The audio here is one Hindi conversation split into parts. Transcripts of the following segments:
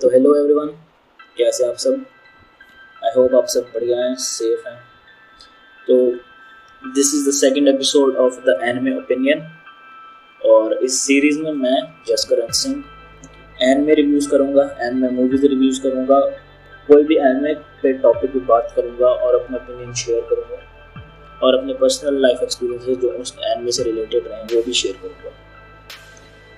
तो हेलो एवरीवन कैसे आप सब? आई होप आप सब बढ़िया हैं सेफ़ हैं। तो this is the second episode of the anime opinion और इस सीरीज़ में मैं जसकरण सिंह एनमे रिव्यूज़ करूँगा एनमे मूवीज़ रिव्यूज़ करूँगा, कोई भी एनमे पे टॉपिक पे बात करूँगा और अपना ओपिनियन शेयर करूँगा और अपने पर्सनल लाइफ एक्सपीरियंसेस जो उस एनमे से रिलेटेड रहे, वो भी शेयर करूँगा।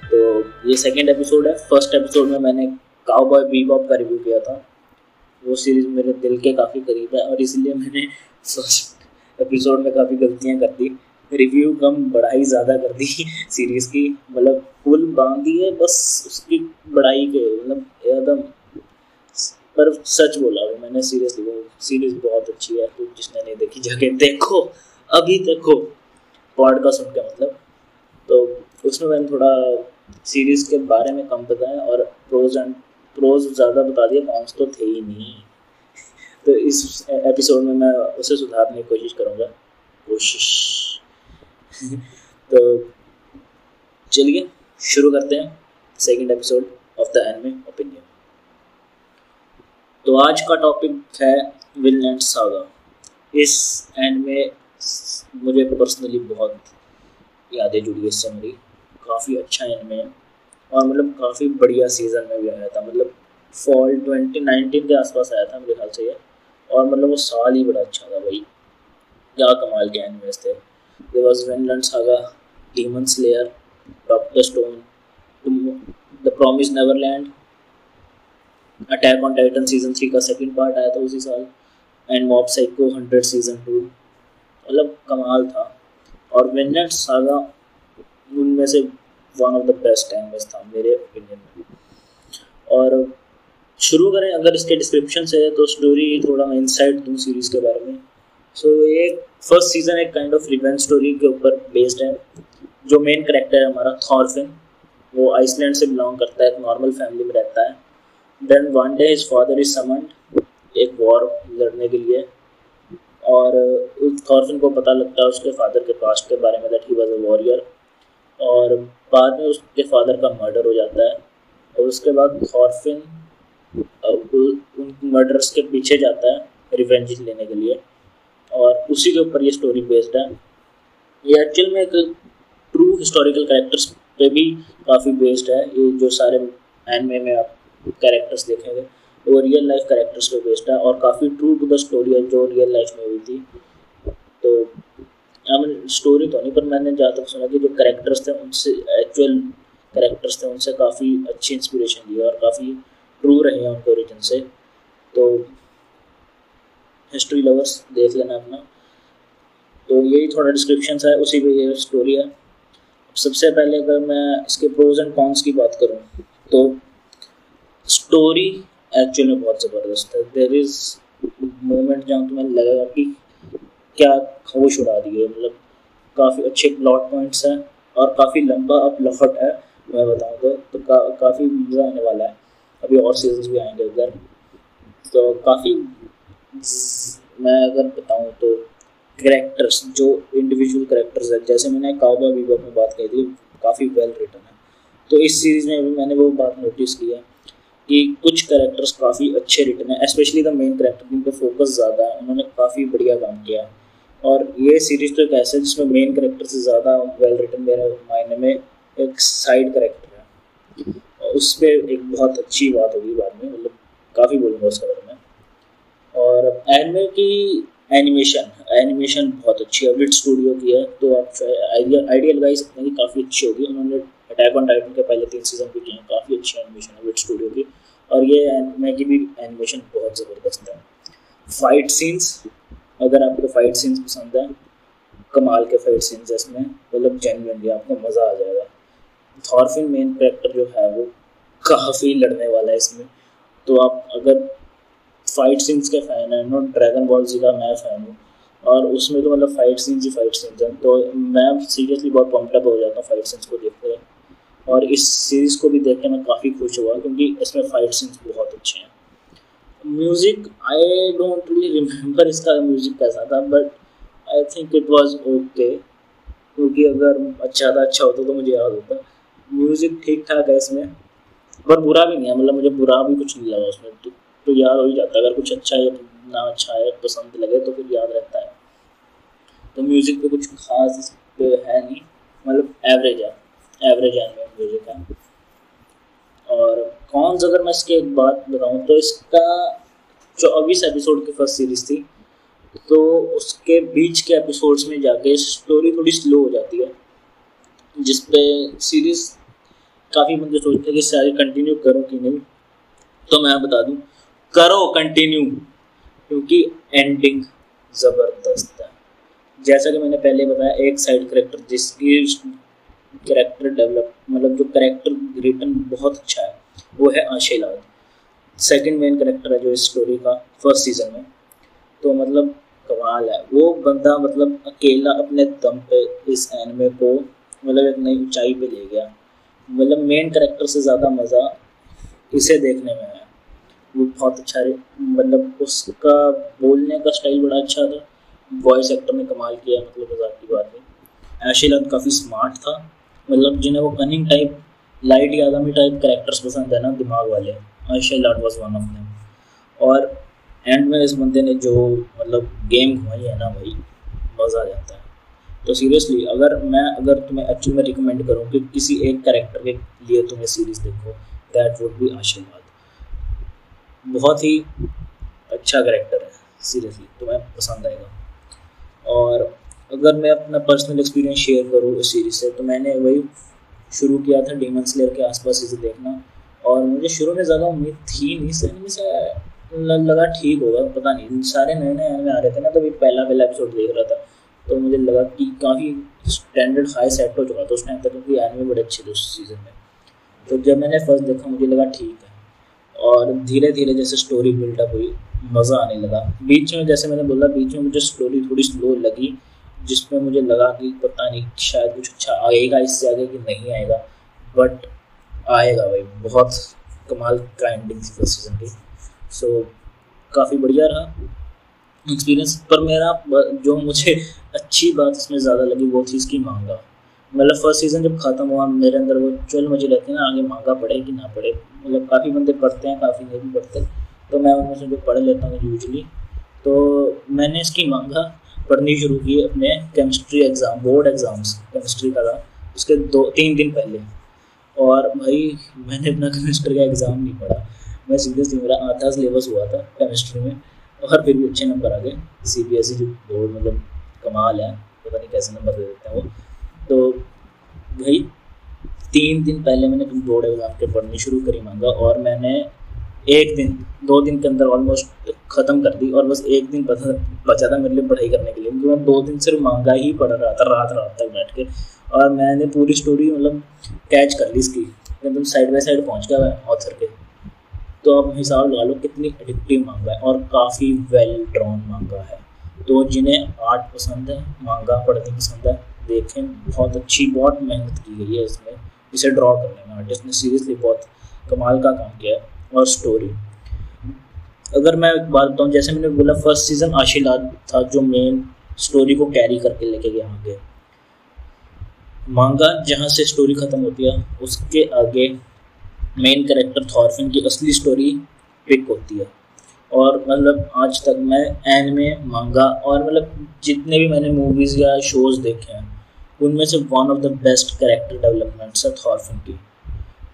तो ये सेकेंड एपिसोड है फ़र्स्ट एपिसोड में मैंने काउबॉय बीबॉप का रिव्यू किया था। वो सीरीज़ मेरे दिल के काफ़ी करीब है और इसलिए मैंने फ़र्स्ट एपिसोड में काफ़ी गलतियाँ कर दी। रिव्यू कम, बढ़ाई ज़्यादा कर दी सीरीज़ की। मतलब फुल बाँध दी है, बस उसकी बढ़ाई के मतलब एकदम पर सच बोला वो मैंने सीरियसली वो सीरीज़ बहुत अच्छी है। तो जिसने नहीं देखी, जाके देखो। अभी देखो। पॉड का सुन के मतलब। तो उसमें मैंने थोड़ा सीरीज़ के बारे में कम बताया और प्रोज एंड प्रोज ज़्यादा बता दिया कॉन्स तो थे ही नहीं। तो इस एपिसोड में मैं उसे सुधारने की कोशिश करूँगा। कोशिश। तो चलिए, शुरू करते हैं second episode of the anime opinion तो आज का टॉपिक है विनलैंड सागा इस एंड में मुझे पर्सनली बहुत यादें जुड़ी है इससे मेरी काफ़ी अच्छा एनिमे है। और मतलब काफ़ी बढ़िया सीज़न में भी आया था। मतलब फॉल 2019 के आसपास आया था मेरे ख्याल से ये। और मतलब वो साल ही बड़ा अच्छा था भाई। क्या कमाल के एनिमेस थे। There was saga Demon Slayer Doctor Stone the Promise Neverland Attack on Titan season three का सेकंड पार्ट आया था उसी साल and Mob Psycho hundred season two मतलब कमाल था। और विनलैंड सागा उनमें से one of the best animes था मेरे ओपिनियन में। और शुरू करें अगर इसके डिस्क्रिप्शन से तो स्टोरी थोड़ा मैं इंसाइट दूँ सीरीज़ के बारे में। सो so, ये फ़र्स्ट सीज़न एक काइंड ऑफ़ रिवेंज स्टोरी के ऊपर बेस्ड है। जो मेन करेक्टर है हमारा थॉरफिन वो आइसलैंड से बिलोंग करता है एक नॉर्मल फैमिली में रहता है। Then one day his father is summoned एक वॉर लड़ने के लिए। और थॉरफिन को पता लगता है उसके फादर के पास्ट के बारे में that he was a warrior और बाद में उसके फादर का मर्डर हो जाता है और उसके बाद थॉरफिन उन मर्डर्स के पीछे जाता है रिवेंज लेने के लिए। और उसी के ऊपर ये स्टोरी बेस्ड है। ये एक्चुअल में एक ट्रू हिस्टोरिकल कैरेक्टर्स पे भी काफ़ी बेस्ड है। ये जो सारे एनमे में आप कैरेक्टर्स देखेंगे, वो रियल लाइफ कैरेक्टर्स पे बेस्ड है और काफ़ी ट्रू टू द स्टोरी है जो रियल लाइफ में हुई थी। तो आई मीन स्टोरी तो नहीं, पर मैंने जहाँ तक सुना कि जो करेक्टर्स थे, उनसे एक्चुअल करेक्टर्स थे, उनसे काफ़ी अच्छी इंस्पिरेशन ली और काफ़ी ट्रू रहे हैं उनके ओरिजिन से। तो हिस्ट्री लवर्स देख लेना अपना। तो यही थोड़ा डिस्क्रिप्शन है, उसी पे ये स्टोरी है। सबसे पहले अगर मैं इसके प्रोज एंड कॉन्स की बात करूँ तो स्टोरी एक्चुअली में बहुत ज़बरदस्त है। देर इज़ मोमेंट जहाँ तुम्हें लगेगा कि क्या होश उड़ा रही है? मतलब काफ़ी अच्छे प्लॉट पॉइंट्स हैं और काफ़ी लंबा प्लॉट है मैं बताऊँ तो, तो का, काफ़ी मज़ा आने वाला है। अभी और सीज़न भी आएँगे उधर तो काफ़ी मैं अगर बताऊँ तो करेक्टर्स जो इंडिविजुअल करेक्टर्स हैं जैसे मैंने काउबा बीबॉप में बात कही थी काफ़ी वेल रिटर्न है। तो इस सीरीज़ में भी मैंने वो बात नोटिस की है कि कुछ करेक्टर्स काफ़ी अच्छे रिटर्न है स्पेशली द मेन करेक्टर जिन पर फोकस ज़्यादा है। उन्होंने काफ़ी बढ़िया काम किया है। और ये सीरीज़ तो एक ऐसा जिसमें मेन करेक्टर से ज़्यादा वेल रिटर्न मेरे मायने में एक साइड करेक्टर है। और उस पर एक बहुत अच्छी बात होगी बाद में मतलब काफ़ी बोलूँगा उसके बारे में। और एनिमे की एनिमेशन एनिमेशन बहुत अच्छी है। विट स्टूडियो की है तो आप आइडिया सकते हैं कि काफ़ी अच्छी होगी। उन्होंने अटैक ऑन टाइटन के पहले तीन सीज़न भी किए हैं, काफ़ी अच्छी एनिमेशन है विट स्टूडियो की। और ये एनिमे की भी एनिमेशन बहुत ज़बरदस्त है। फाइट सीन्स अगर आपको फाइट सीन्स पसंद है, कमाल के फाइट सीन्स इसमें मतलब जेनविनली आपको मज़ा आ जाएगा। थॉरफिन मेन करेक्टर जो है वो काफ़ी लड़ने वाला है इसमें। तो आप अगर फाइट सीन्स के फ़ैन हैं नो ड्रैगन बॉल जी का मैं फ़ैन हूँ, और उसमें तो मतलब फाइट सीन्स ही फाइट सीन्स हैं तो मैं सीरियसली बहुत पम्पटअप हो जाता हूँ फाइट सीन्स को देखते हैं और इस सीरीज़ को भी देख के मैं काफ़ी खुश हुआ, क्योंकि इसमें फाइट सीन्स बहुत अच्छे हैं। Music I don't really remember इसका म्यूज़िक कैसा था but I think it was okay क्योंकि अगर अच्छा था अच्छा होता तो मुझे याद होता। म्यूज़िक ठीक ठाक है इसमें पर बुरा भी नहीं है मतलब मुझे बुरा भी कुछ नहीं लगा उसमें। तो, तो याद हो ही जाता है। अगर कुछ अच्छा है ना अच्छा है पसंद लगे तो फिर याद रहता है। तो म्यूज़िक पे कुछ खास है नहीं मतलब एवरेज है। एवरेज है म्यूज़िक है। और कौन अगर मैं इसकी एक बात बताऊँ तो इसका चौबीस एपिसोड की फ़र्स्ट सीरीज़ थी तो उसके बीच के एपिसोड्स में जाके स्टोरी थोड़ी स्लो हो जाती है, जिसपे सीरीज़ काफ़ी बंदे सोचते हैं कि सारी कंटिन्यू करो कि नहीं। तो मैं बता दूँ, करो कंटिन्यू क्योंकि एंडिंग ज़बरदस्त है। जैसा कि मैंने पहले बताया, एक साइड करेक्टर जिसकी करेक्टर डेवलप मतलब जो करेक्टर रिटर्न बहुत अच्छा है, वो है आशीलाद सेकेंड मेन करेक्टर है जो इस स्टोरी का फ़र्स्ट सीज़न में। तो मतलब कमाल है। वो बंदा मतलब अकेला अपने दम पे इस एनमे को मतलब एक नई ऊंचाई पे ले गया। मतलब मेन करेक्टर से ज़्यादा मज़ा इसे देखने में आया। वो बहुत अच्छा मतलब उसका बोलने का स्टाइल बड़ा अच्छा था। वॉइस एक्टर ने कमाल किया मतलब मज़ाक की बात है। एशिलन काफ़ी स्मार्ट था। मतलब जिन्हें वो cunning type Light Yagami type characters पसंद है ना, दिमाग वाले। Askeladd was one of them और एंड में इस बंदे ने जो मतलब गेम घुमाई है ना भाई, मज़ा आ जाता है। तो सीरियसली अगर मैं, अगर तुम्हें एक्चुअली में रिकमेंड करूँ कि किसी एक करेक्टर के लिए तुम्हें सीरीज़ देखो दैट वुड बी आशीर्वाद बहुत ही अच्छा करेक्टर है सीरियसली तुम्हें पसंद आएगा। और अगर मैं अपना पर्सनल एक्सपीरियंस शेयर करूँ इस सीरीज़ से तो मैंने वही शुरू किया था डीमन स्लेयर के आसपास इसे देखना। और मुझे शुरू में ज़्यादा उम्मीद थी नहीं से से लगा ठीक होगा, पता नहीं। सारे नए नए एनिमे आ रहे थे ना तो पहला पहला एपिसोड देख रहा था। तो मुझे लगा कि काफ़ी स्टैंडर्ड हाई सेट हो चुका था उस टाइम तक क्योंकि एनिमे बड़े अच्छे थे उस सीज़न में। तो जब मैंने फ़र्स्ट देखा, मुझे लगा ठीक है। और धीरे धीरे जैसे स्टोरी बिल्डअप हुई, मज़ा आने लगा। बीच में, जैसे मैंने बोला, बीच में मुझे स्टोरी थोड़ी स्लो लगी। जिसमें मुझे लगा कि पता नहीं, शायद कुछ अच्छा आएगा इससे आगे कि नहीं आएगा। बट आएगा भाई, बहुत कमाल का एंडिंग थी फ़र्स्ट सीज़न की सो काफ़ी बढ़िया रहा एक्सपीरियंस पर मेरा जो मुझे अच्छी बात इसमें ज़्यादा लगी वो थी इसकी मांगा। मतलब फ़र्स्ट सीज़न जब ख़त्म हुआ, मेरे अंदर वो चल मुझे रहती है ना, आगे मांगा पड़े कि ना पढ़े मतलब काफ़ी बंदे पढ़ते हैं, काफ़ी नहीं पढ़ते। तो मैं उनमें से जो पढ़ लेता हूँ यूजली तो मैंने इसकी मांगा। पढ़नी शुरू की अपने chemistry exam board exams chemistry का था। उसके दो, तीन दिन पहले। और भाई, मैंने अपना केमिस्ट्री का एग्ज़ाम नहीं पढ़ा। मैं सीरियसली मेरा आधा सिलेबस हुआ था केमिस्ट्री में। और फिर भी अच्छे नंबर आ गए। सी बी एस ई जो बोर्ड मतलब कमाल है। पता नहीं कैसे नंबर दे देते हैं वो। तो भाई, तीन दिन पहले मैंने बोर्ड एग्ज़ाम के पढ़नी शुरू करी मांगा। और मैंने एक दिन, दो दिन के अंदर ऑलमोस्ट ख़त्म कर दी और बस एक दिन बचा था मेरे लिए पढ़ाई करने के लिए, क्योंकि मैं दो दिन सिर्फ़ मांगा ही पढ़ रहा था, रात रात तक बैठ के। और मैंने पूरी स्टोरी मतलब कैच कर ली इसकी। एकदम साइड बाई साइड पहुँच गया ऑथर के। तो आप हिसाब लगा लो कितनी एडिक्टिव मांगा है और काफ़ी वेल ड्रॉन मांगा है। तो जिन्हें आर्ट पसंद है मांगा पढ़नी पसंद है, देखें, बहुत अच्छी, बहुत मेहनत की गई है इसमें। इसे ड्रॉ करने में। आर्टिस्ट ने सीरियसली बहुत कमाल का काम किया है और स्टोरी अगर मैं एक बात बताऊँ, जैसे मैंने बोला फ़र्स्ट सीज़न आशीलाद था जो मेन स्टोरी को कैरी करके लेके गया आगे। मांगा जहाँ से स्टोरी ख़त्म होती है, उसके आगे मेन कैरेक्टर थॉरफिन की असली स्टोरी पिक होती है। और मतलब आज तक मैं एन में मांगा और मतलब जितने भी मैंने मूवीज़ या शोज़ देखे हैं, उनमें से one of the best character developments है थॉरफिन की।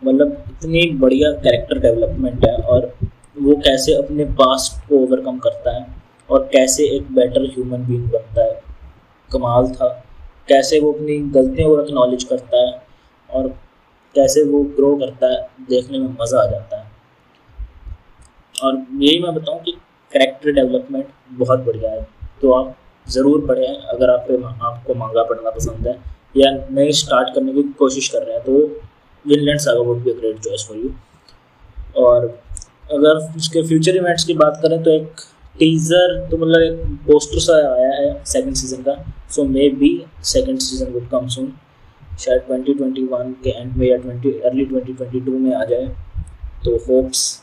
मतलब इतनी बढ़िया कैरेक्टर डेवलपमेंट है और वो कैसे अपने पास्ट को ओवरकम करता है और कैसे एक बेटर ह्यूमन बीइंग बनता है। कमाल था। कैसे वो अपनी गलतियों को एक्नॉलेज करता है और कैसे वो ग्रो करता है, देखने में मज़ा आ जाता है। और यही मैं बताऊँ कि करेक्टर डेवलपमेंट बहुत बढ़िया है। तो आप ज़रूर पढ़ें, अगर आप आपको मांगा पढ़ना पसंद है या नए स्टार्ट करने की कोशिश कर रहे हैं तो Vinland Saga would be great choice for you और अगर उसके फ्यूचर इवेंट्स की बात करें तो एक टीजर तो मतलब एक पोस्टर सा आया है सेकंड सीज़न का so maybe second season would come soon शायद 2021 के एंड में या 20 अर्ली 2022 में आ जाए तो होप्स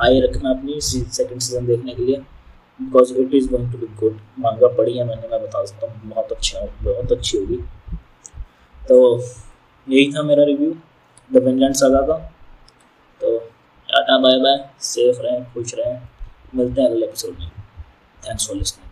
हाई रखना अपनी सेकंड सीज़न देखने के लिए because it is going to be good manga पड़ी है मैंने, मैं बता सकता हूँ, बहुत अच्छा बहुत अच्छी होगी। तो यही था मेरा रिव्यू द विनलैंड सागा का। टाटा बाय बाय सेफ़ रहें, खुश रहें। मिलते हैं अगले एपिसोड में। Thanks for listening